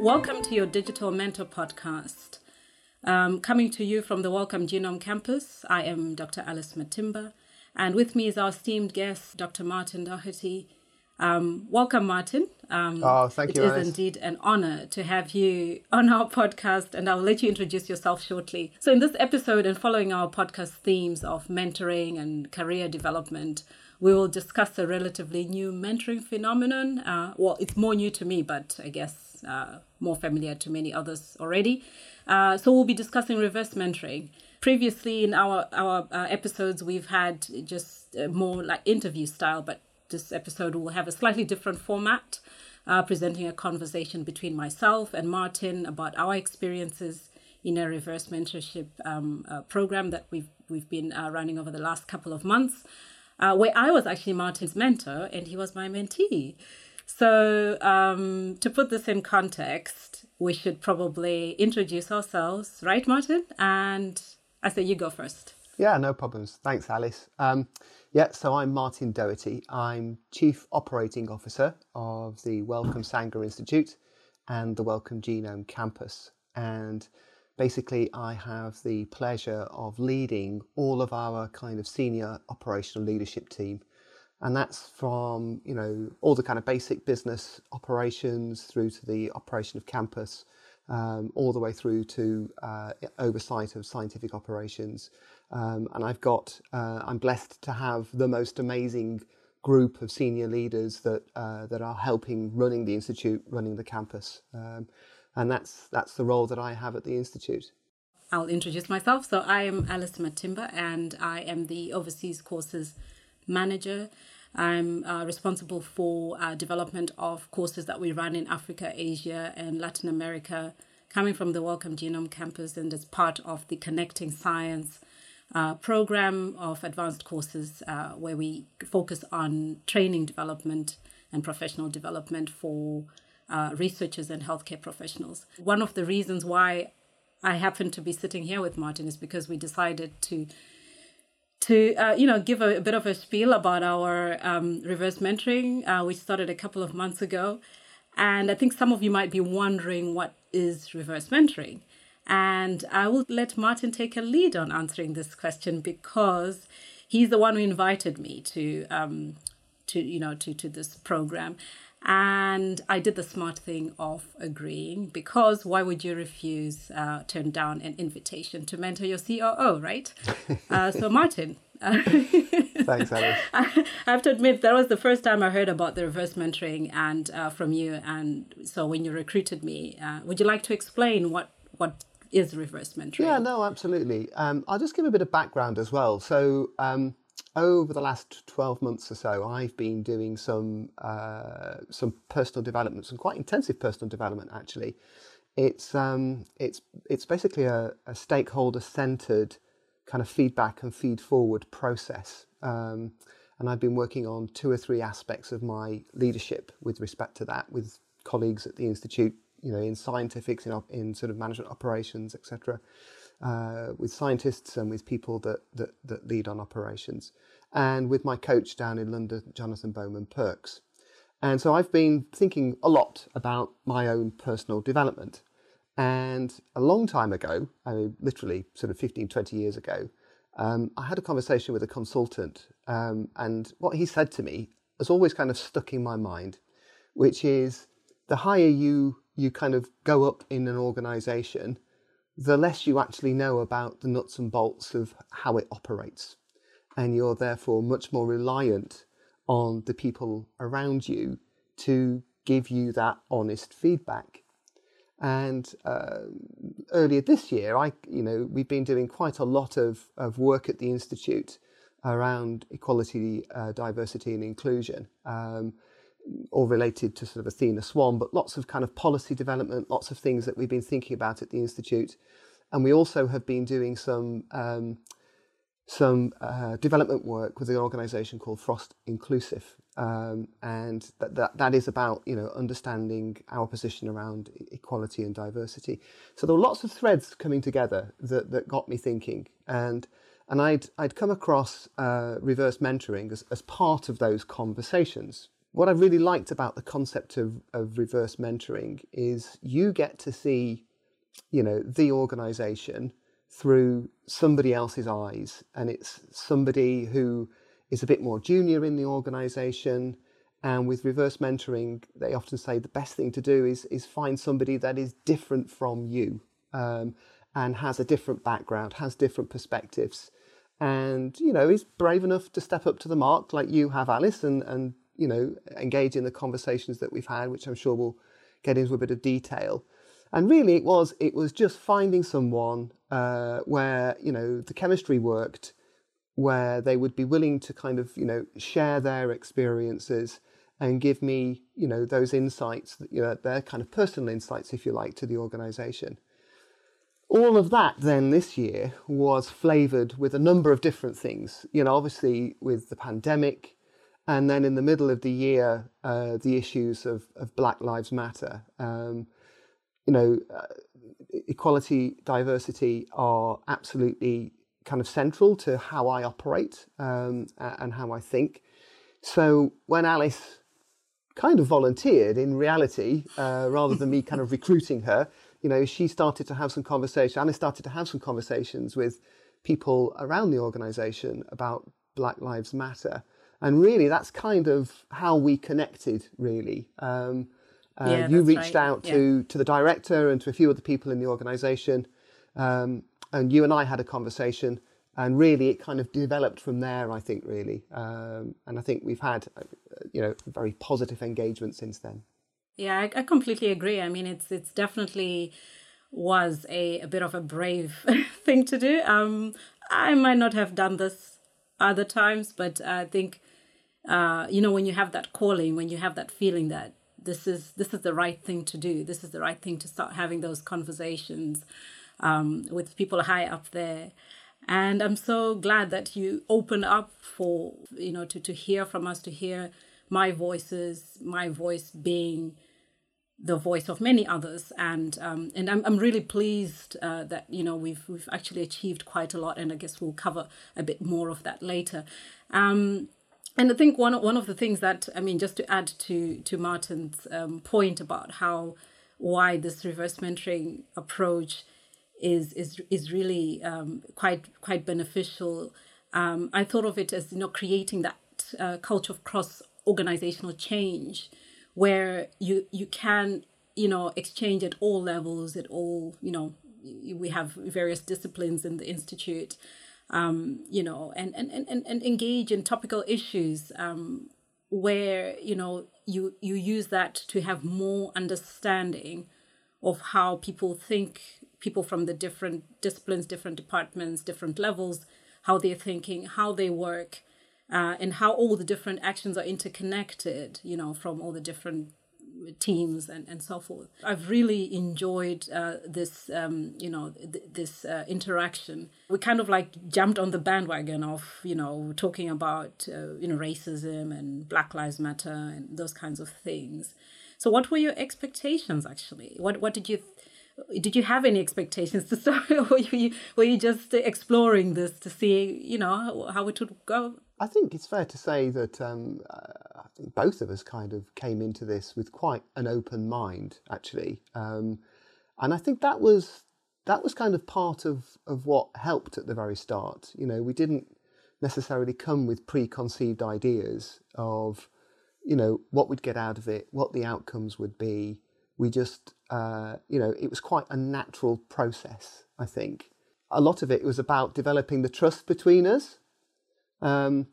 Welcome to your Digital Mentor podcast. Um, coming to you from the Wellcome Genome Campus, I am Dr. Alice Matimba, and with me is our esteemed guest, Dr. Martin Doherty. Um, welcome, Martin. Um, oh, thank it you. It is Alice. indeed an honor to have you on our podcast, and I'll let you introduce yourself shortly. So, in this episode, and following our podcast themes of mentoring and career development, we will discuss a relatively new mentoring phenomenon. Uh, well, it's more new to me, but I guess uh, more familiar to many others already. Uh, so we'll be discussing reverse mentoring. Previously, in our our uh, episodes, we've had just uh, more like interview style, but this episode will have a slightly different format, uh, presenting a conversation between myself and Martin about our experiences in a reverse mentorship um, program that we've we've been running over the last couple of months uh, where I was actually Martin's mentor and he was my mentee. So, um, to put this in context, we should probably introduce ourselves, right, Martin? And I say you go first. Yeah, no problems. Thanks, Alice. Um, yeah, so I'm Martin Doherty. I'm Chief Operating Officer of the Wellcome Sanger Institute and the Wellcome Genome Campus. And basically I have the pleasure of leading all of our kind of senior operational leadership team. And that's from, you know, all the kind of basic business operations through to the operation of campus, um, all the way through to uh, oversight of scientific operations. Um, and I've got, uh, I'm blessed to have the most amazing group of senior leaders that uh, that are helping running the institute, running the campus. Um, and that's that's the role that I have at the institute. I'll introduce myself. So I am Alice Matimba, and I am the overseas courses manager. I'm uh, responsible for uh, development of courses that we run in Africa, Asia, and Latin America, coming from the Wellcome Genome Campus, and as part of the Connecting Science uh, program of advanced courses, uh, where we focus on training development and professional development for uh, researchers and healthcare professionals. One of the reasons why I happen to be sitting here with Martin is because we decided to to uh, you know give a, a, bit of a spiel about our um, reverse mentoring. Uh, we started a couple of months ago, and I think some of you might be wondering what is reverse mentoring. And I will let Martin take a lead on answering this question because he's the one who invited me to um, to you know to to this program and I did the smart thing of agreeing because why would you refuse, uh, turn down an invitation to mentor your COO, right? uh, so, Martin. Thanks, Alice. I have to admit, that was the first time I heard about the reverse mentoring and uh, from you. And so, when you recruited me, uh, would you like to explain what what is reverse mentoring? Yeah, no, absolutely. Um, I'll just give a bit of background as well. So, um, over the last 12 months or so, I've been doing some uh, some personal development, some quite intensive personal development actually. It's um, it's it's basically a, a stakeholder centered kind of feedback and feed forward process. Um, and I've been working on two or three aspects of my leadership with respect to that, with colleagues at the institute, you know, in scientifics, in, in sort of management operations, etc uh, with scientists and with people that, that, that lead on operations, and with my coach down in London, Jonathan Bowman Perks. And so I've been thinking a lot about my own personal development. And a long time ago, I mean, literally sort of 15, 20 years ago, um, I had a conversation with a consultant. Um, and what he said to me has always kind of stuck in my mind, which is the higher you, you kind of go up in an organization, the less you actually know about the nuts and bolts of how it operates. And you're therefore much more reliant on the people around you to give you that honest feedback. And uh, earlier this year, I, you know, we've been doing quite a lot of, of work at the Institute around equality, uh, diversity, and inclusion. Um, all related to sort of Athena Swan, but lots of kind of policy development, lots of things that we've been thinking about at the Institute. And we also have been doing some um, some uh, development work with an organisation called Frost Inclusive, um, and that, that that is about you know understanding our position around equality and diversity. So there were lots of threads coming together that that got me thinking, and and I'd I'd come across uh, reverse mentoring as, as part of those conversations what I really liked about the concept of, of reverse mentoring is you get to see, you know, the organization through somebody else's eyes. And it's somebody who is a bit more junior in the organization. And with reverse mentoring, they often say the best thing to do is, is find somebody that is different from you um, and has a different background, has different perspectives. And, you know, is brave enough to step up to the mark like you have, Alice, and, and you know, engage in the conversations that we've had, which I'm sure we'll get into a bit of detail. And really, it was it was just finding someone uh, where you know the chemistry worked, where they would be willing to kind of you know share their experiences and give me you know those insights, you know their kind of personal insights, if you like, to the organisation. All of that then this year was flavoured with a number of different things. You know, obviously with the pandemic, and then in the middle of the year, uh, the issues of, of Black Lives Matter. Um, you know, uh, equality, diversity are absolutely kind of central to how I operate um, and how I think. So when Alice kind of volunteered in reality, uh, rather than me kind of recruiting her, you know, she started to have some conversation. Alice started to have some conversations with people around the organisation about Black Lives Matter and really that's kind of how we connected really. Um, uh, yeah, you reached right. out to yeah. to the director and to a few other people in the organization um, and you and i had a conversation and really it kind of developed from there i think really. Um, and i think we've had uh, you know very positive engagement since then. Yeah I, I completely agree. I mean it's it's definitely was a, a bit of a brave thing to do. Um, i might not have done this other times but i think uh, you know when you have that calling when you have that feeling that this is this is the right thing to do this is the right thing to start having those conversations um, with people high up there. And i'm so glad that you open up for you know to, to hear from us to hear my voices my voice being the voice of many others. And um, and I'm, I'm really pleased uh, that you know we've we've actually achieved quite a lot. And I guess we'll cover a bit more of that later. Um, and I think one one of the things that I mean, just to add to to Martin's um, point about how why this reverse mentoring approach is is is really um, quite quite beneficial. Um, I thought of it as you know creating that uh, culture of cross organizational change, where you you can you know exchange at all levels, at all you know we have various disciplines in the institute um, you know, and, and, and, and engage in topical issues um, where, you know, you, you use that to have more understanding of how people think, people from the different disciplines, different departments, different levels, how they're thinking, how they work, uh, and how all the different actions are interconnected, you know, from all the different teams and, and so forth. I've really enjoyed uh, this, um, you know, th- this uh, interaction. We kind of like jumped on the bandwagon of, you know, talking about, uh, you know, racism and Black Lives Matter and those kinds of things. So, what were your expectations actually? What what did you did you have any expectations to start, were you were you just exploring this to see, you know, how, it would go? I think it's fair to say that um, both of us kind of came into this with quite an open mind, actually, um, and I think that was that was kind of part of of what helped at the very start. You know, we didn't necessarily come with preconceived ideas of, you know, what we'd get out of it, what the outcomes would be. We just, uh, you know, it was quite a natural process. I think a lot of it was about developing the trust between us um,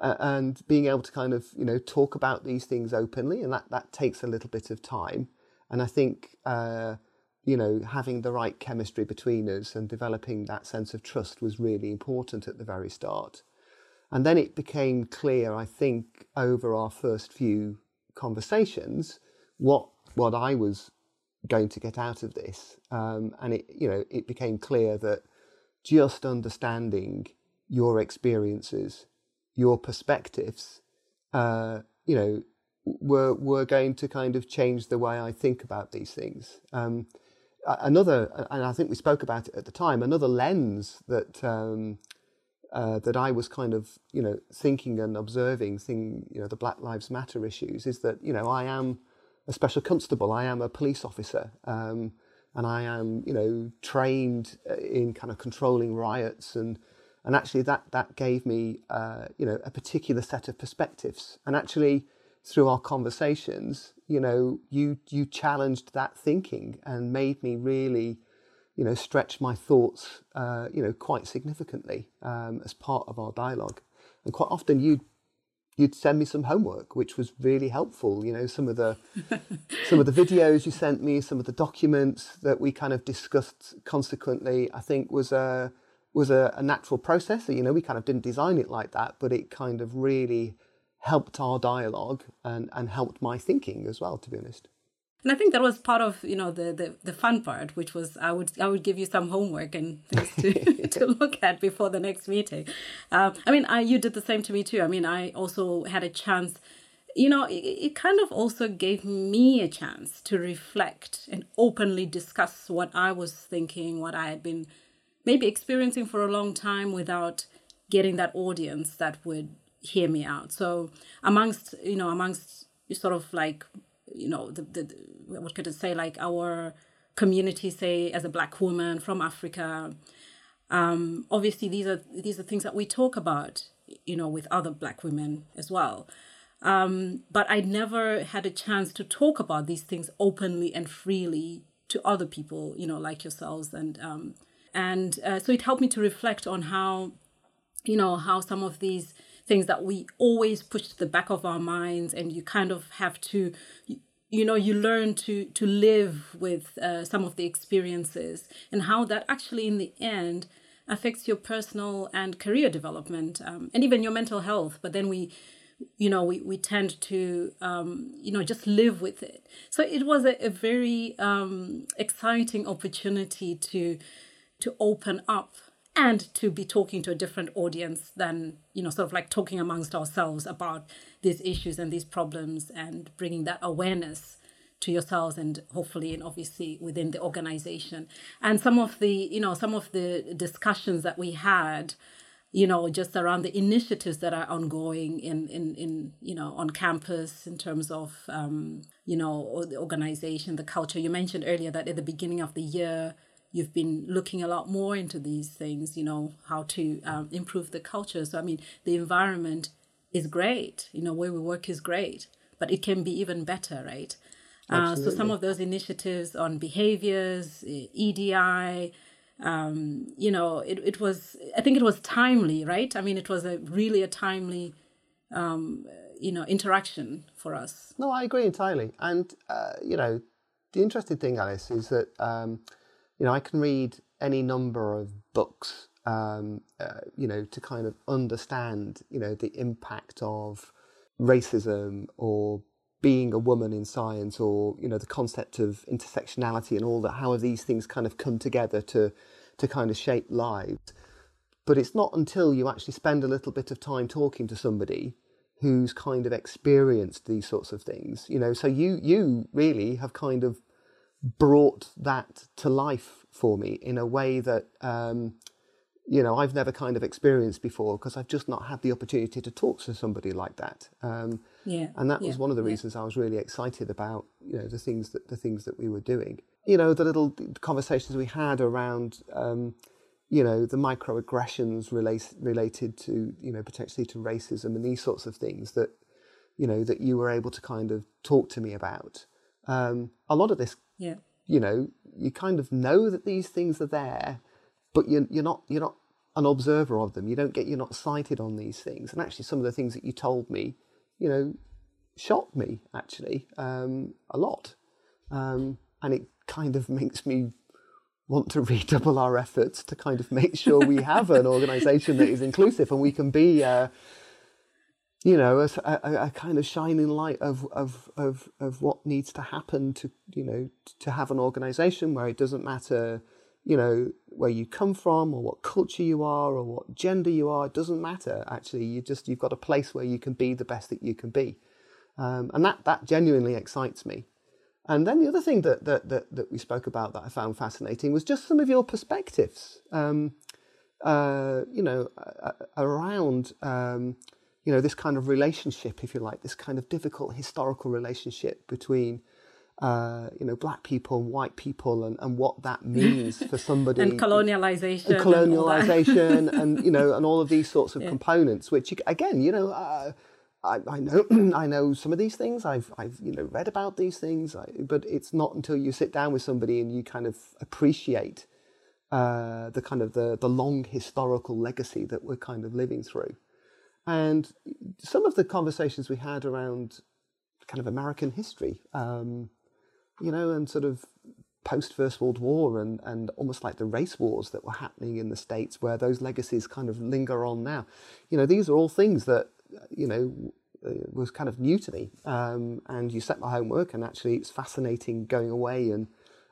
and being able to kind of you know talk about these things openly, and that that takes a little bit of time. And I think uh, you know having the right chemistry between us and developing that sense of trust was really important at the very start. And then it became clear, I think, over our first few conversations, what what I was going to get out of this. Um, and it, you know, it became clear that just understanding your experiences, your perspectives, uh, you know, were were going to kind of change the way I think about these things. Um, another, and I think we spoke about it at the time, another lens that um, uh, that I was kind of, you know, thinking and observing, thing, you know, the Black Lives Matter issues, is that you know I am a special constable, I am a police officer, um, and I am, you know, trained uh, in kind of controlling riots, and and actually that that gave me, uh, you know, a particular set of perspectives, and actually through our conversations, you know, you you challenged that thinking and made me really you know, stretch my thoughts, uh, you know, quite significantly um, as part of our dialogue. And quite often you'd you'd send me some homework, which was really helpful. You know, some of the some of the videos you sent me, some of the documents that we kind of discussed consequently, I think was a was a, a natural process. You know, we kind of didn't design it like that, but it kind of really helped our dialogue and, and helped my thinking as well, to be honest. And I think that was part of you know the, the, the fun part, which was I would I would give you some homework and things to, to look at before the next meeting. Um, I mean, I you did the same to me too. I mean, I also had a chance. You know, it, it kind of also gave me a chance to reflect and openly discuss what I was thinking, what I had been maybe experiencing for a long time without getting that audience that would hear me out. So amongst you know amongst sort of like you know the, the, the what could I say like our community say as a black woman from Africa. Um, obviously, these are these are things that we talk about, you know, with other black women as well. Um, but I never had a chance to talk about these things openly and freely to other people, you know, like yourselves, and um, and uh, so it helped me to reflect on how, you know, how some of these things that we always push to the back of our minds, and you kind of have to, you know you learn to to live with uh, some of the experiences and how that actually in the end affects your personal and career development um, and even your mental health. But then we you know we, we tend to um, you know just live with it. So it was a, a very um, exciting opportunity to to open up and to be talking to a different audience than you know sort of like talking amongst ourselves about these issues and these problems and bringing that awareness to yourselves and hopefully and obviously within the organization. And some of the you know some of the discussions that we had you know just around the initiatives that are ongoing in in in you know on campus in terms of um, you know the organization the culture. You mentioned earlier that at the beginning of the year you've been looking a lot more into these things, you know, how to um, improve the culture. So, I mean, the environment is great, you know, where we work is great, but it can be even better, right? Uh, so, some of those initiatives on behaviors, EDI, um, you know, it, it was, I think it was timely, right? I mean, it was a really a timely, um, you know, interaction for us. No, I agree entirely. And, uh, you know, the interesting thing, Alice, is that um, you know, I can read any number of books, um, uh, you know, to kind of understand, you know, the impact of racism or being a woman in science or, you know, the concept of intersectionality and all that, how have these things kind of come together to, to kind of shape lives. But it's not until you actually spend a little bit of time talking to somebody who's kind of experienced these sorts of things, you know, so you, you really have kind of brought that to life for me in a way that um, you know I've never kind of experienced before because I've just not had the opportunity to talk to somebody like that. Um, yeah, and that yeah, was one of the reasons yeah. I was really excited about you know the things that the things that we were doing. You know the little conversations we had around. Um, you know the microaggressions relate, related to you know potentially to racism and these sorts of things that you know that you were able to kind of talk to me about. Um, a lot of this yeah. You know, you kind of know that these things are there, but you're, you're not you're not an observer of them. You don't get you're not sighted on these things. And actually, some of the things that you told me, you know, shocked me actually um, a lot, um, and it kind of makes me want to redouble our efforts to kind of make sure we have an organisation that is inclusive and we can be. Uh, you know, a, a, a, kind of shining light of, of, of, of what needs to happen to, you know, to have an organization where it doesn't matter, you know, where you come from or what culture you are or what gender you are. It doesn't matter. Actually, you just, you've got a place where you can be the best that you can be. Um, and that, that genuinely excites me. And then the other thing that, that, that, that we spoke about that I found fascinating was just some of your perspectives. Um, uh, you know, around, um, you know, this kind of relationship, if you like, this kind of difficult historical relationship between, uh, you know, black people and white people and, and what that means for somebody. and colonialization. And colonialization and, and, you know, and all of these sorts of yeah. components, which, again, you know, uh, I, I, know I know some of these things. I've I've you know read about these things, I, but it's not until you sit down with somebody and you kind of appreciate uh, the kind of the the long historical legacy that we're kind of living through. And some of the conversations we had around kind of American history, um, you know, and sort of post First World War and, and almost like the race wars that were happening in the States where those legacies kind of linger on now. You know, these are all things that you know, was kind of new to me. Um, and you set my homework, and actually, it's fascinating going away and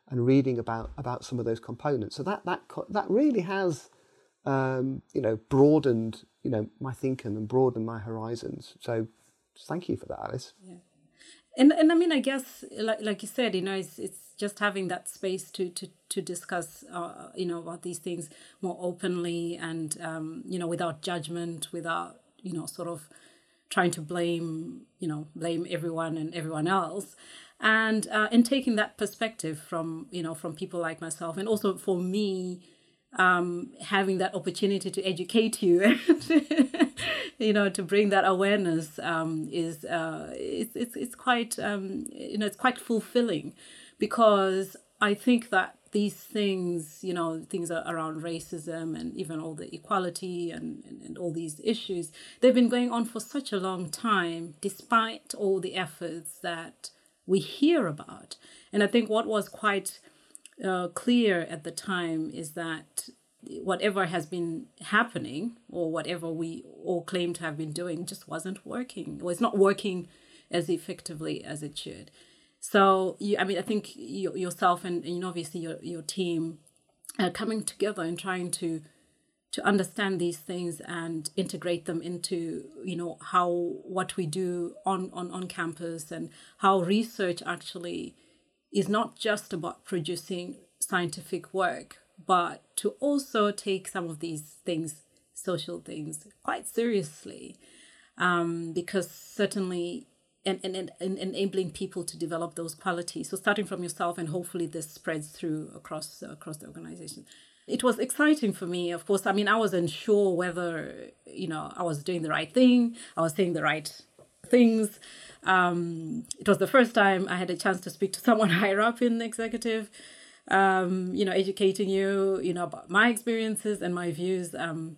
and reading about about some of those components. So that that that really has, um, you know, broadened you know my thinking and broaden my horizons. So thank you for that, Alice. Yeah. And, and I mean, I guess, like, like you said, you know, it's, it's just having that space to, to, to discuss, uh, you know, about these things more openly and, um, you know, without judgment, without you know, sort of trying to blame, you know, blame everyone and everyone else. And uh, in taking that perspective from, you know, from people like myself, and also for me, um, having that opportunity to educate you and you know to bring that awareness um, is uh, it's, it's it's quite um, you know it's quite fulfilling because I think that these things, you know, things around racism and even all the equality and, and, and, all these issues, they've been going on for such a long time, despite all the efforts that we hear about. And I think what was quite uh, clear at the time is that whatever has been happening or whatever we all claim to have been doing just wasn't working. or was not working as effectively as it should. So you, I mean, I think you, yourself and, and obviously your your team are coming together and trying to to understand these things and integrate them into you know how what we do on on on campus and how research actually is not just about producing scientific work but to also take some of these things social things quite seriously um, because certainly and, and, and enabling people to develop those qualities. So starting from yourself, and hopefully this spreads through across across the organization. It was exciting for me. Of course, I mean, I wasn't sure whether you know I was doing the right thing. I was saying the right things. Um, it was the first time I had a chance to speak to someone higher up in the executive. Um, you know, educating you, you know, about my experiences and my views. Um,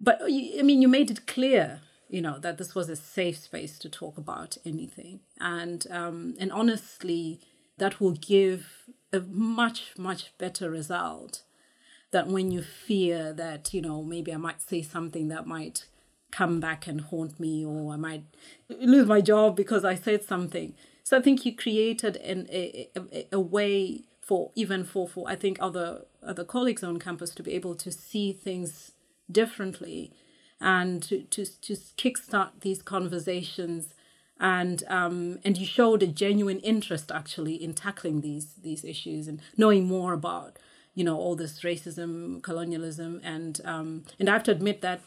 but I mean, you made it clear you know that this was a safe space to talk about anything and um, and honestly that will give a much much better result than when you fear that you know maybe i might say something that might come back and haunt me or i might lose my job because i said something. So i think you created an, a, a, a way for even for for i think other other colleagues on campus to be able to see things differently and to, to, to kickstart these conversations. And um, and you showed a genuine interest actually in tackling these these issues and knowing more about you know all this racism colonialism. And um, and I have to admit that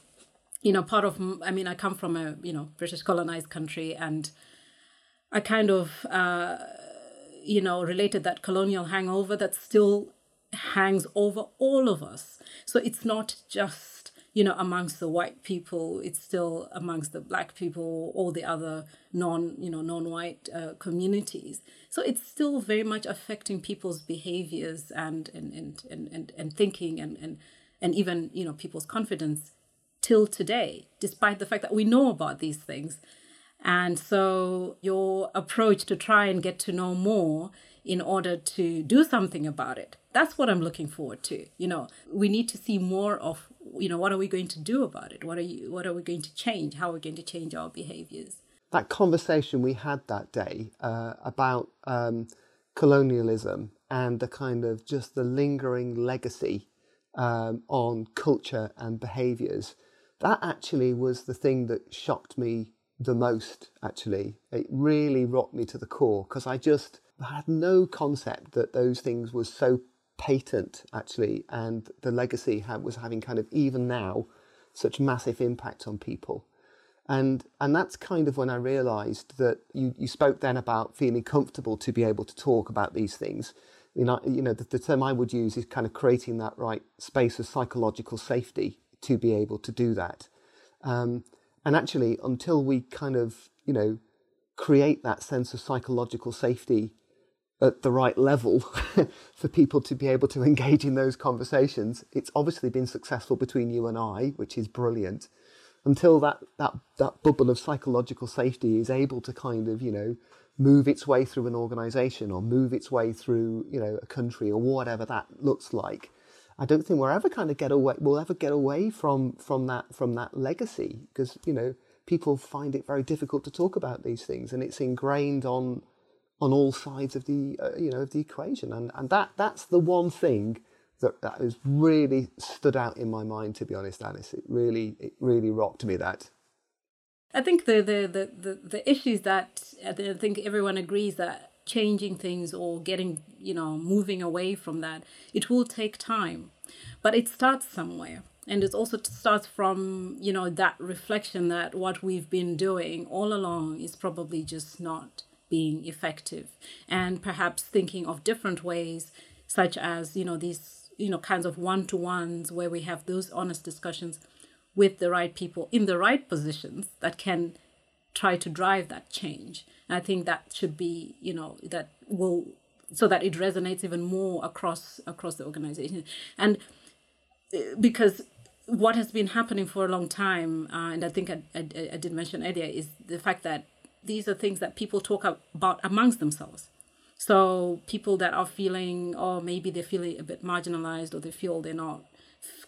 you know part of I mean I come from a you know British colonized country and I kind of uh, you know related that colonial hangover that still hangs over all of us so it's not just you know, amongst the white people, it's still amongst the black people, all the other non, you know, non-white uh, communities. So it's still very much affecting people's behaviors and and and and and, and thinking and and and even you know people's confidence till today, despite the fact that we know about these things. And so your approach to try and get to know more in order to do something about it. That's what I'm looking forward to. You know, we need to see more of you know what are we going to do about it what are you what are we going to change how are we going to change our behaviors that conversation we had that day uh, about um, colonialism and the kind of just the lingering legacy um, on culture and behaviors that actually was the thing that shocked me the most actually it really rocked me to the core because i just had no concept that those things were so patent actually, and the legacy was having kind of even now such massive impact on people. And and that's kind of when I realised that you, you spoke then about feeling comfortable to be able to talk about these things. You know, you know the, the term I would use is kind of creating that right space of psychological safety to be able to do that. Um, and actually, until we kind of you know create that sense of psychological safety at the right level for people to be able to engage in those conversations, it's obviously been successful between you and I, which is brilliant until that, that, that bubble of psychological safety is able to kind of, you know, move its way through an organization or move its way through, you know, a country or whatever that looks like. I don't think we'll ever kind of get away, we'll ever get away from, from that, from that legacy because, you know, people find it very difficult to talk about these things and it's ingrained on, on all sides of the, uh, you know, of the equation. And, and that, that's the one thing that, that has really stood out in my mind, to be honest, Alice. It really, it really rocked me that. I think the, the, the, the, the issues that I think everyone agrees that changing things or getting, you know, moving away from that, it will take time. But it starts somewhere. And it also starts from, you know, that reflection that what we've been doing all along is probably just not being effective. And perhaps thinking of different ways, such as, you know, these you know kinds of one to ones where we have those honest discussions with the right people in the right positions that can try to drive that change and i think that should be you know that will so that it resonates even more across across the organization and uh, because what has been happening for a long time uh, and i think I, I, I did mention earlier is the fact that these are things that people talk about amongst themselves so people that are feeling, or maybe they're feeling a bit marginalized, or they feel they're not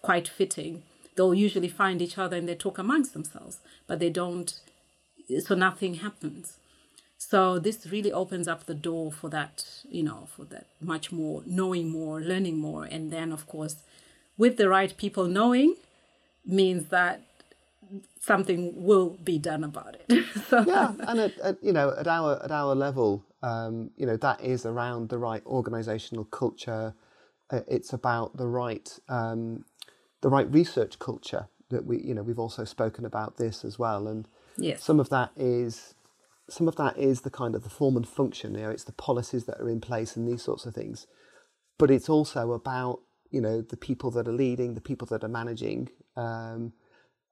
quite fitting, they'll usually find each other and they talk amongst themselves, but they don't. So nothing happens. So this really opens up the door for that, you know, for that much more knowing more, learning more, and then of course, with the right people knowing, means that something will be done about it. so. Yeah, and at, at, you know, at our at our level, um, you know, that is around the right organisational culture. Uh, it's about the right um, the right research culture that we, you know, we've also spoken about this as well, and yes. some of that is some of that is the kind of the form and function. You know, it's the policies that are in place and these sorts of things, but it's also about you know the people that are leading, the people that are managing. Um,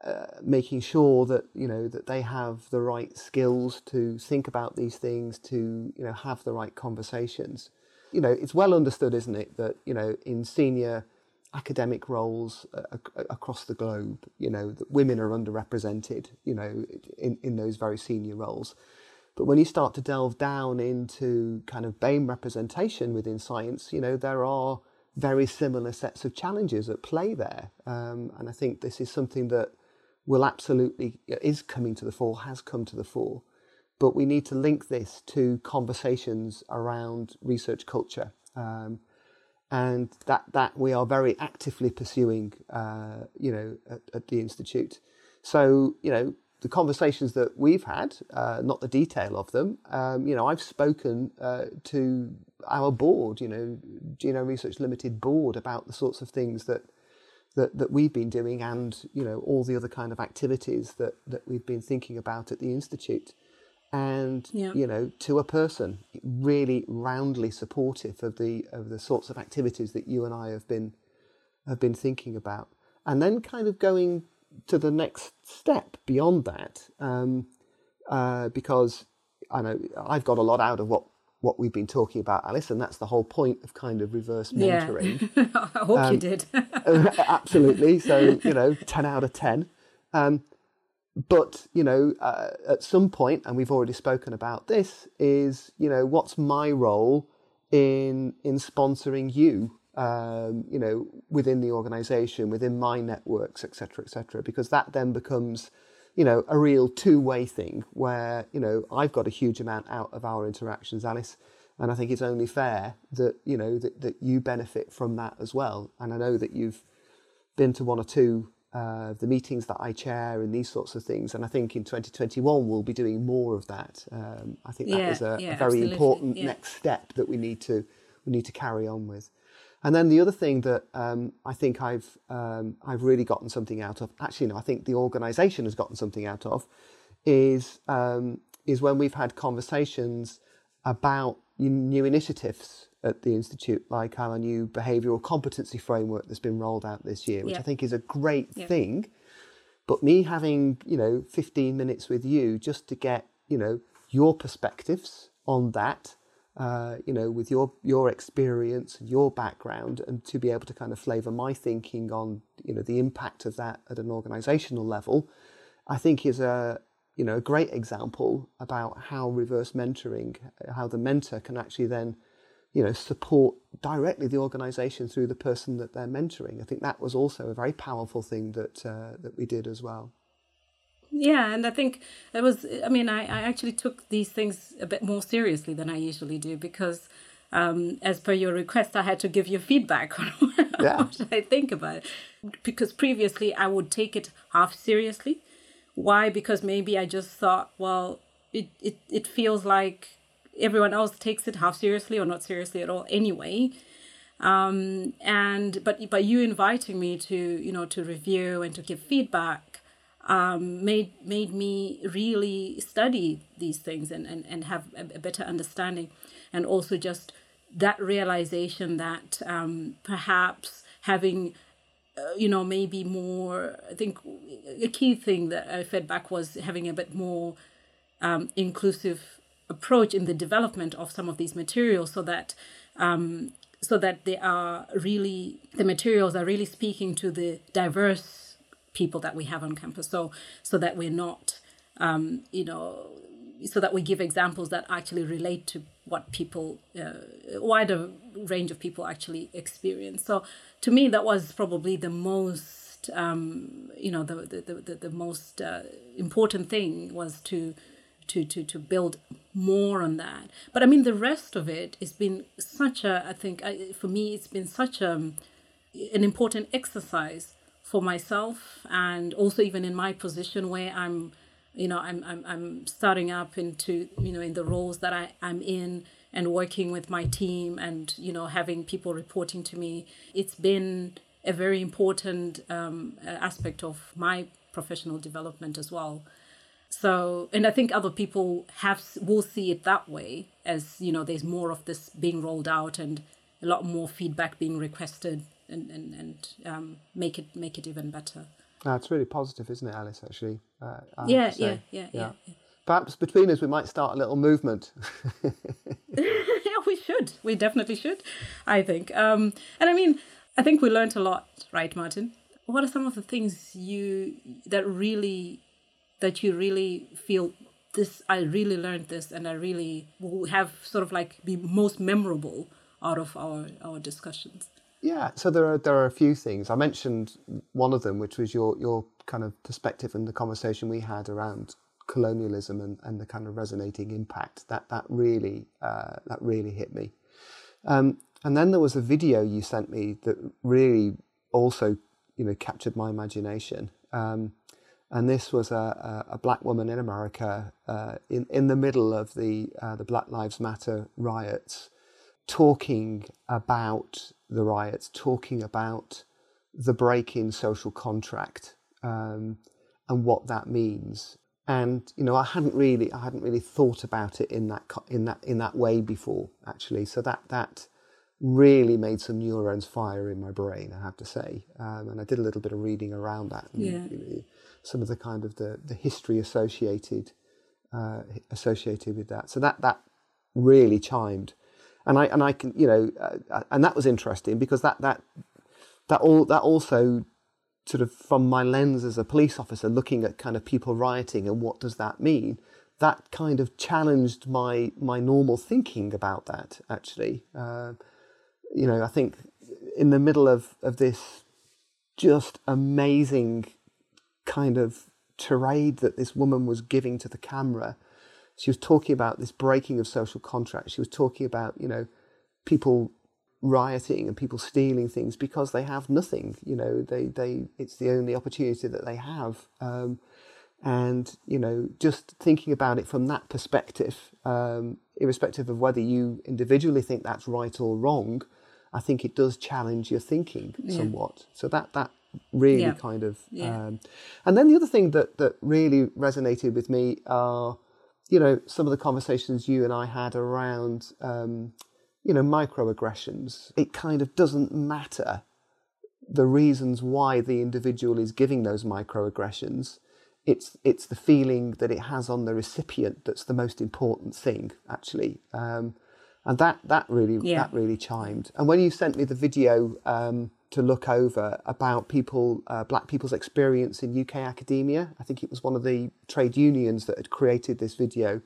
uh, making sure that you know that they have the right skills to think about these things, to you know have the right conversations. You know, it's well understood, isn't it, that you know in senior academic roles uh, across the globe, you know that women are underrepresented, you know, in in those very senior roles. But when you start to delve down into kind of BAME representation within science, you know there are very similar sets of challenges at play there, um, and I think this is something that will absolutely is coming to the fore, has come to the fore. But we need to link this to conversations around research culture, um, and that that we are very actively pursuing, uh, you know, at, at, the institute. So you know, the conversations that we've had, uh, not the detail of them. Um, you know, I've spoken uh, to our board, you know, Genome Research Limited board about the sorts of things that that, that we've been doing and you know all the other kind of activities that, that we've been thinking about at the institute and yeah. you know to a person really roundly supportive of the of the sorts of activities that you and I have been have been thinking about and then kind of going to the next step beyond that um, uh, because I know I've got a lot out of what what we've been talking about, Alice, and that's the whole point of kind of reverse mentoring. Yeah. I hope um, you did. absolutely. So, you know, 10 out of 10. Um, but, you know, uh, at some point, and we've already spoken about this, is, you know, what's my role in, in sponsoring you, um, you know, within the organization, within my networks, etc., etc., because that then becomes you know, a real two-way thing where, you know, I've got a huge amount out of our interactions, Alice, and I think it's only fair that, you know, that, that you benefit from that as well. And I know that you've been to one or two uh, the meetings that I chair and these sorts of things. And I think in 2021 we'll be doing more of that. Um, I think that yeah, is a, yeah, a very important yeah. next step that we need to we need to carry on with. And then the other thing that um, I think I've um, I've really gotten something out of, actually, no, I think the organisation has gotten something out of, is um, is when we've had conversations about new initiatives at the institute, like our new behavioural competency framework that's been rolled out this year, which I think is a great thing. But me having you know 15 minutes with you just to get you know your perspectives on that uh, you know, with your your experience and your background, and to be able to kind of flavour my thinking on, you know, the impact of that at an organisational level, I think is a you know a great example about how reverse mentoring, how the mentor can actually then, you know, support directly the organisation through the person that they're mentoring. I think that was also a very powerful thing that uh, that we did as well. Yeah, and I think it was, I mean, I, I actually took these things a bit more seriously than I usually do because, um, as per your request, I had to give you feedback on yeah. what I think about it. Because previously I would take it half seriously. Why? Because maybe I just thought, well, it, it, it feels like everyone else takes it half seriously or not seriously at all anyway um, and but by you inviting me to you know to review and to give feedback um, made made me really study these things and, and, and have a, better understanding. And also just that realization that um, perhaps having uh, you know maybe more i think a key thing that i fed back was having a bit more um, inclusive approach in the development of some of these materials so that um, so that they are really the materials are really speaking to the diverse people that we have on campus. So so that we're not, um, you know, so that we give examples that actually relate to what people, uh, wider range of people actually experience. So to me, that was probably the most, um, you know, the the the, the most uh, important thing was to. To, to, to build more on that but i mean the rest of it has been such a i think I, for me it's been such a an important exercise for myself and also even in my position where I'm you know I'm I'm, I'm starting up into you know in the roles that I, I'm in and working with my team and you know having people reporting to me. It's been a very important um, aspect of my professional development as well. So and i think other people have will see it that way as you know there's more of this being rolled out and a lot more feedback being requested and and, and um, make it make it even better. Ah, it's really positive, isn't it, Alice? Actually, uh, yeah, yeah, yeah, yeah, yeah, Perhaps between us, we might start a little movement. yeah, we should. We definitely should. I think. Um, and I mean, I think we learned a lot, right, Martin? What are some of the things you that really that you really feel this? I really learned this, and I really will have sort of like be most memorable out of our our discussions. Yeah, so there are there are a few things. I mentioned one of them, which was your your kind of perspective and the conversation we had around colonialism and, and the kind of resonating impact. That that really uh, that really hit me. Um, and then there was a video you sent me that really also you know captured my imagination. Um, and this was a, a, black woman in America uh, in in the middle of the uh, the Black Lives Matter riots, talking about the riots, talking about the break in social contract um, and what that means. And you know, I hadn't really, I hadn't really thought about it in that in that in that way before, actually. So that that really made some neurons fire in my brain, I have to say. Um, and I did a little bit of reading around that, and, yeah. you know, some of the kind of the the history associated uh, associated with that. So that that really chimed and I and I can you know uh, and that was interesting because that that that all that also sort of from my lens as a police officer looking at kind of people rioting and what does that mean that kind of challenged my my normal thinking about that actually. Uh, you know I think in the middle of of this just amazing kind of tirade that this woman was giving to the camera she was talking about this breaking of social contracts. She was talking about, you know, people rioting and people stealing things because they have nothing. You know, they, they it's the only opportunity that they have. Um, and you know, just thinking about it from that perspective, um, irrespective of whether you individually think that's right or wrong, I think it does challenge your thinking yeah. somewhat. So that that really yeah. kind of. Yeah. Um, and then the other thing that that really resonated with me are, you know, some of the conversations you and I had around, um, you know, microaggressions. It kind of doesn't matter the reasons why the individual is giving those microaggressions. It's it's the feeling that it has on the recipient that's the most important thing, actually. Um, and that that really yeah. that really chimed. And when you sent me the video um, to look over about people, uh, black people's experience in UK academia, I think it was one of the trade unions that had created this video.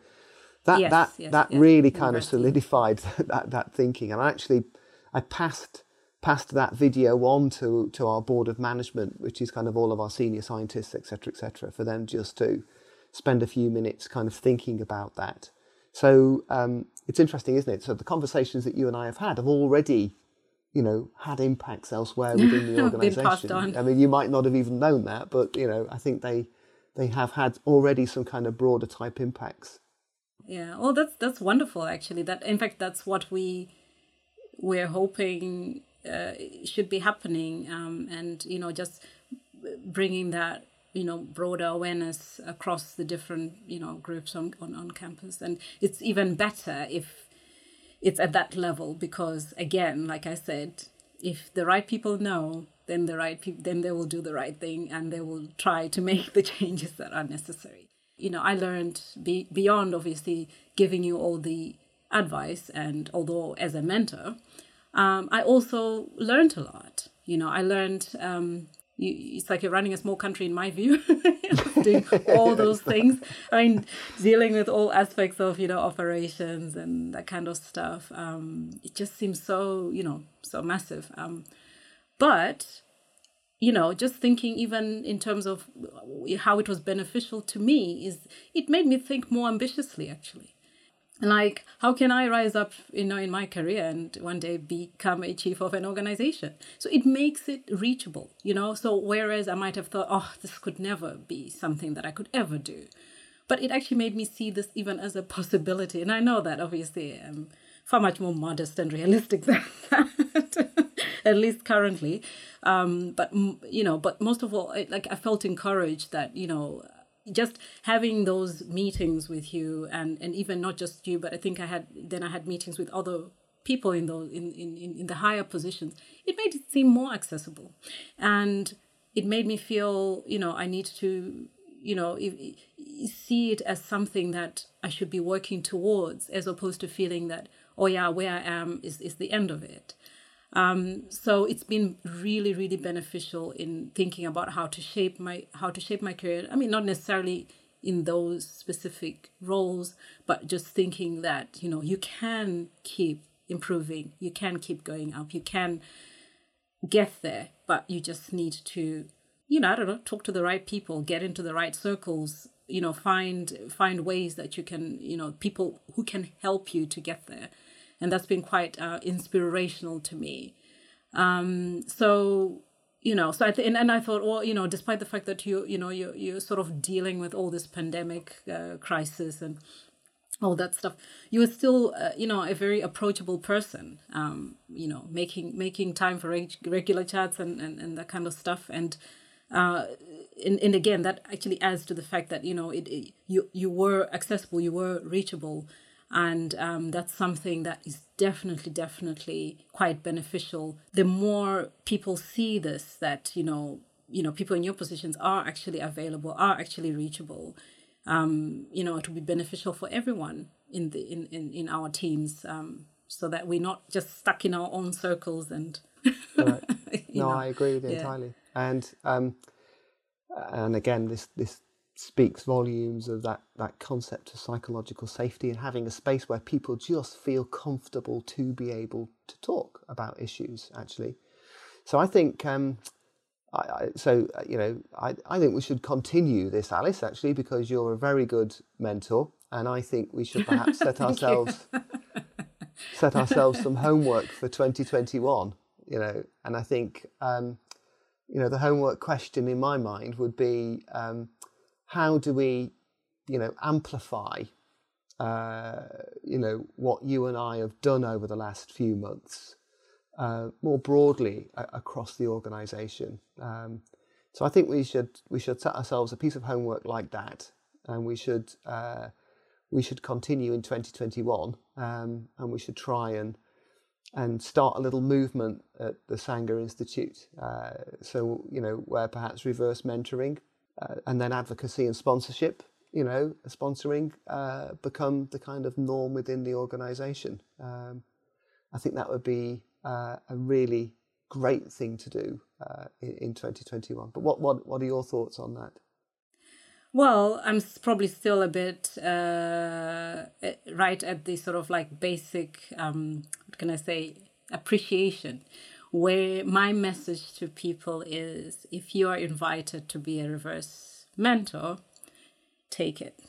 That yes, that yes, that yes. really kind of solidified that that thinking. And I actually I passed passed that video on to to our board of management, which is kind of all of our senior scientists, etc., etc., for them just to spend a few minutes kind of thinking about that. So um, it's interesting, isn't it? So the conversations that you and I have had have already, you know, had impacts elsewhere within the organisation. I mean, you might not have even known that, but you know, I think they they have had already some kind of broader type impacts. Yeah, well, that's that's wonderful. Actually, that in fact, that's what we we're hoping uh, should be happening, um, and you know, just bringing that you know broader awareness across the different you know groups on, on, on campus and it's even better if it's at that level because again like i said if the right people know then the right people then they will do the right thing and they will try to make the changes that are necessary. You know i learned be, beyond obviously giving you all the advice and although as a mentor um, i also learned a lot. You know i learned um, you, it's like you're running a small country in my view doing all those things. I mean dealing with all aspects of you know operations and that kind of stuff. Um, it just seems so you know so massive. Um, but you know just thinking even in terms of how it was beneficial to me is it made me think more ambitiously actually like how can i rise up you know in my career and one day become a chief of an organization? So it makes it reachable you know? So whereas i might have thought oh this could never be something that i could ever do. But it actually made me see this even as a possibility. And i know that obviously i'm far much more modest and realistic than that at least currently. Um, but you know but most of all like i felt encouraged that you know just having those meetings with you and and even not just you but i think i had then i had meetings with other people in those in in, in the higher positions. It made it seem more accessible. And it made me feel you know i need to you know if, see it as something that i should be working towards as opposed to feeling that oh yeah where i am is is the end of it um, so it's been really, really beneficial in thinking about how to shape my how to shape my career. I mean, not necessarily in those specific roles, but just thinking that you know you can keep improving, you can keep going up, you can get there, but you just need to, you know, I don't know, talk to the right people, get into the right circles, you know, find find ways that you can, you know, people who can help you to get there and that's been quite uh, inspirational to me. Um, so you know, so I th- and, and I thought, well, you know, despite the fact that you you know you you're sort of dealing with all this pandemic uh, crisis and all that stuff, you were still uh, you know a very approachable person. Um, you know, making making time for reg- regular chats and, and and that kind of stuff and. Uh, and, and again, that actually adds to the fact that you know it, it you you were accessible, you were reachable, and um, that's something that is definitely definitely quite beneficial the more people see this that you know you know people in your positions are actually available are actually reachable um, you know it will be beneficial for everyone in the in in, in our teams um, so that we're not just stuck in our own circles and right. no know. i agree with you yeah. entirely and um and again this this speaks volumes of that, that concept of psychological safety and having a space where people just feel comfortable to be able to talk about issues, actually. So I think, um, I, I, so, uh, you know, I, I think we should continue this, Alice, actually, because you're a very good mentor. And I think we should perhaps set ourselves set ourselves some homework for 2021, you know, and I think, um, you know, the homework question in my mind would be, um, how do we, you know, amplify, uh, you know, what you and I have done over the last few months uh, more broadly a- across the organisation. Um, so I think we should we should set ourselves a piece of homework like that, and we should uh, we should continue in 2021, um, and we should try and and start a little movement at the Sanger Institute. Uh, so you know where perhaps reverse mentoring uh, and then advocacy and sponsorship, you know, sponsoring uh, become the kind of norm within the organisation. Um, I think that would be uh, a really great thing to do uh, in, in 2021. But what, what, what are your thoughts on that? Well, I'm probably still a bit uh, eh, right at the sort of like basic, um, what can I say, appreciation, where my message to people is if you are invited to be a reverse mentor, take it.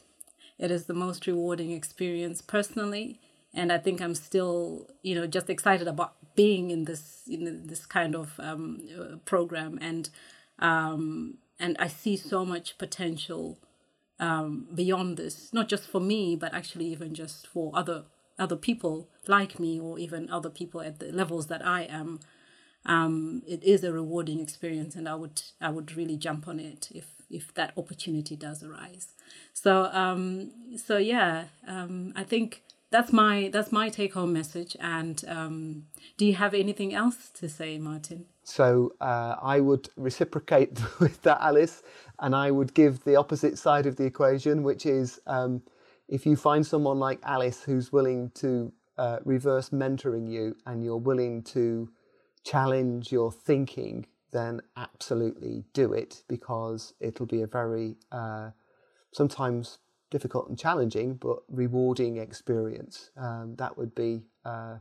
It is the most rewarding experience personally and I think I'm still, you know, just excited about being in this in this kind of um, uh, program, and um, and I see so much potential um, beyond this, not just for me, but actually even just for other other people like me, or even other people at the levels that I am. Um, it is a rewarding experience, and I would I would really jump on it if if that opportunity does arise. So um, so yeah, um, I think that's my that's my take home message. And um, do you have anything else to say, Martin? So uh, I would reciprocate with that, Alice, and I would give the opposite side of the equation, which is um, if you find someone like Alice who's willing to uh, reverse mentoring you and you're willing to challenge your thinking, then absolutely do it because it'll be a very uh, sometimes difficult and challenging, but rewarding experience. Um, that would be uh,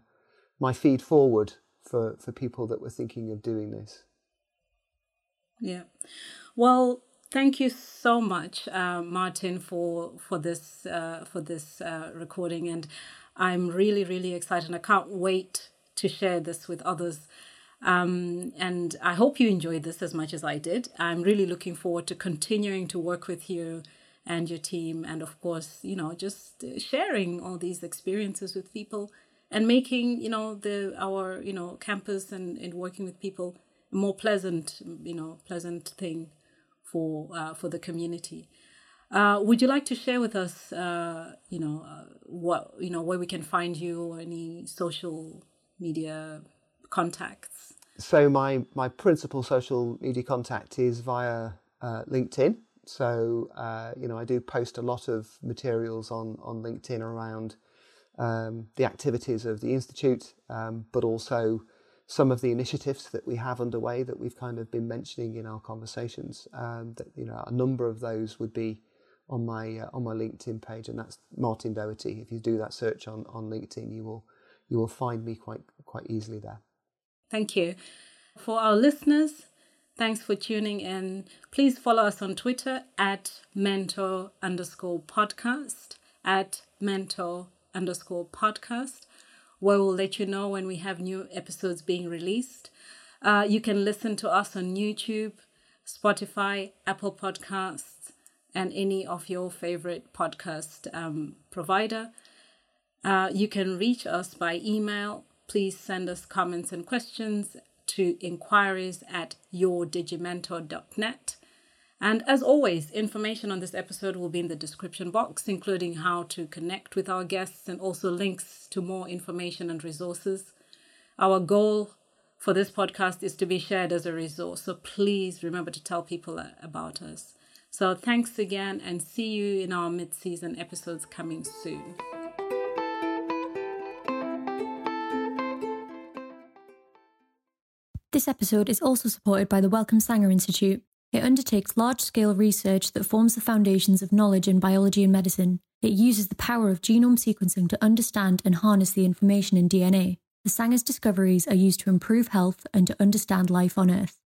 my feed forward for, for people that were thinking of doing this. Yeah. Well, thank you so much, uh, Martin, for for this uh, for this uh, recording, and I'm really really excited. I can't wait to share this with others. Um, and I hope you enjoyed this as much as I did. I'm really looking forward to continuing to work with you and your team and of course you know just sharing all these experiences with people and making you know the our you know campus and, and working with people a more pleasant you know pleasant thing for uh, for the community uh, would you like to share with us uh, you know uh, what you know where we can find you or any social media contacts so my my principal social media contact is via uh, linkedin so, uh, you know, I do post a lot of materials on, on LinkedIn around um, the activities of the Institute, um, but also some of the initiatives that we have underway that we've kind of been mentioning in our conversations. Um, that, you know, a number of those would be on my uh, on my LinkedIn page, and that's Martin Doherty. If you do that search on, on LinkedIn, you will you will find me quite quite easily there. Thank you. For our listeners, Thanks for tuning in. Please follow us on Twitter at mentor underscore podcast, at mentor underscore podcast, where we'll let you know when we have new episodes being released. Uh, you can listen to us on YouTube, Spotify, Apple Podcasts, and any of your favorite podcast um, provider. Uh, you can reach us by email. Please send us comments and questions to inquiries at yourdigimentor.net. And as always, information on this episode will be in the description box, including how to connect with our guests and also links to more information and resources. Our goal for this podcast is to be shared as a resource, so please remember to tell people about us. So thanks again and see you in our mid season episodes coming soon. This episode is also supported by the Wellcome Sanger Institute. It undertakes large scale research that forms the foundations of knowledge in biology and medicine. It uses the power of genome sequencing to understand and harness the information in DNA. The Sanger's discoveries are used to improve health and to understand life on Earth.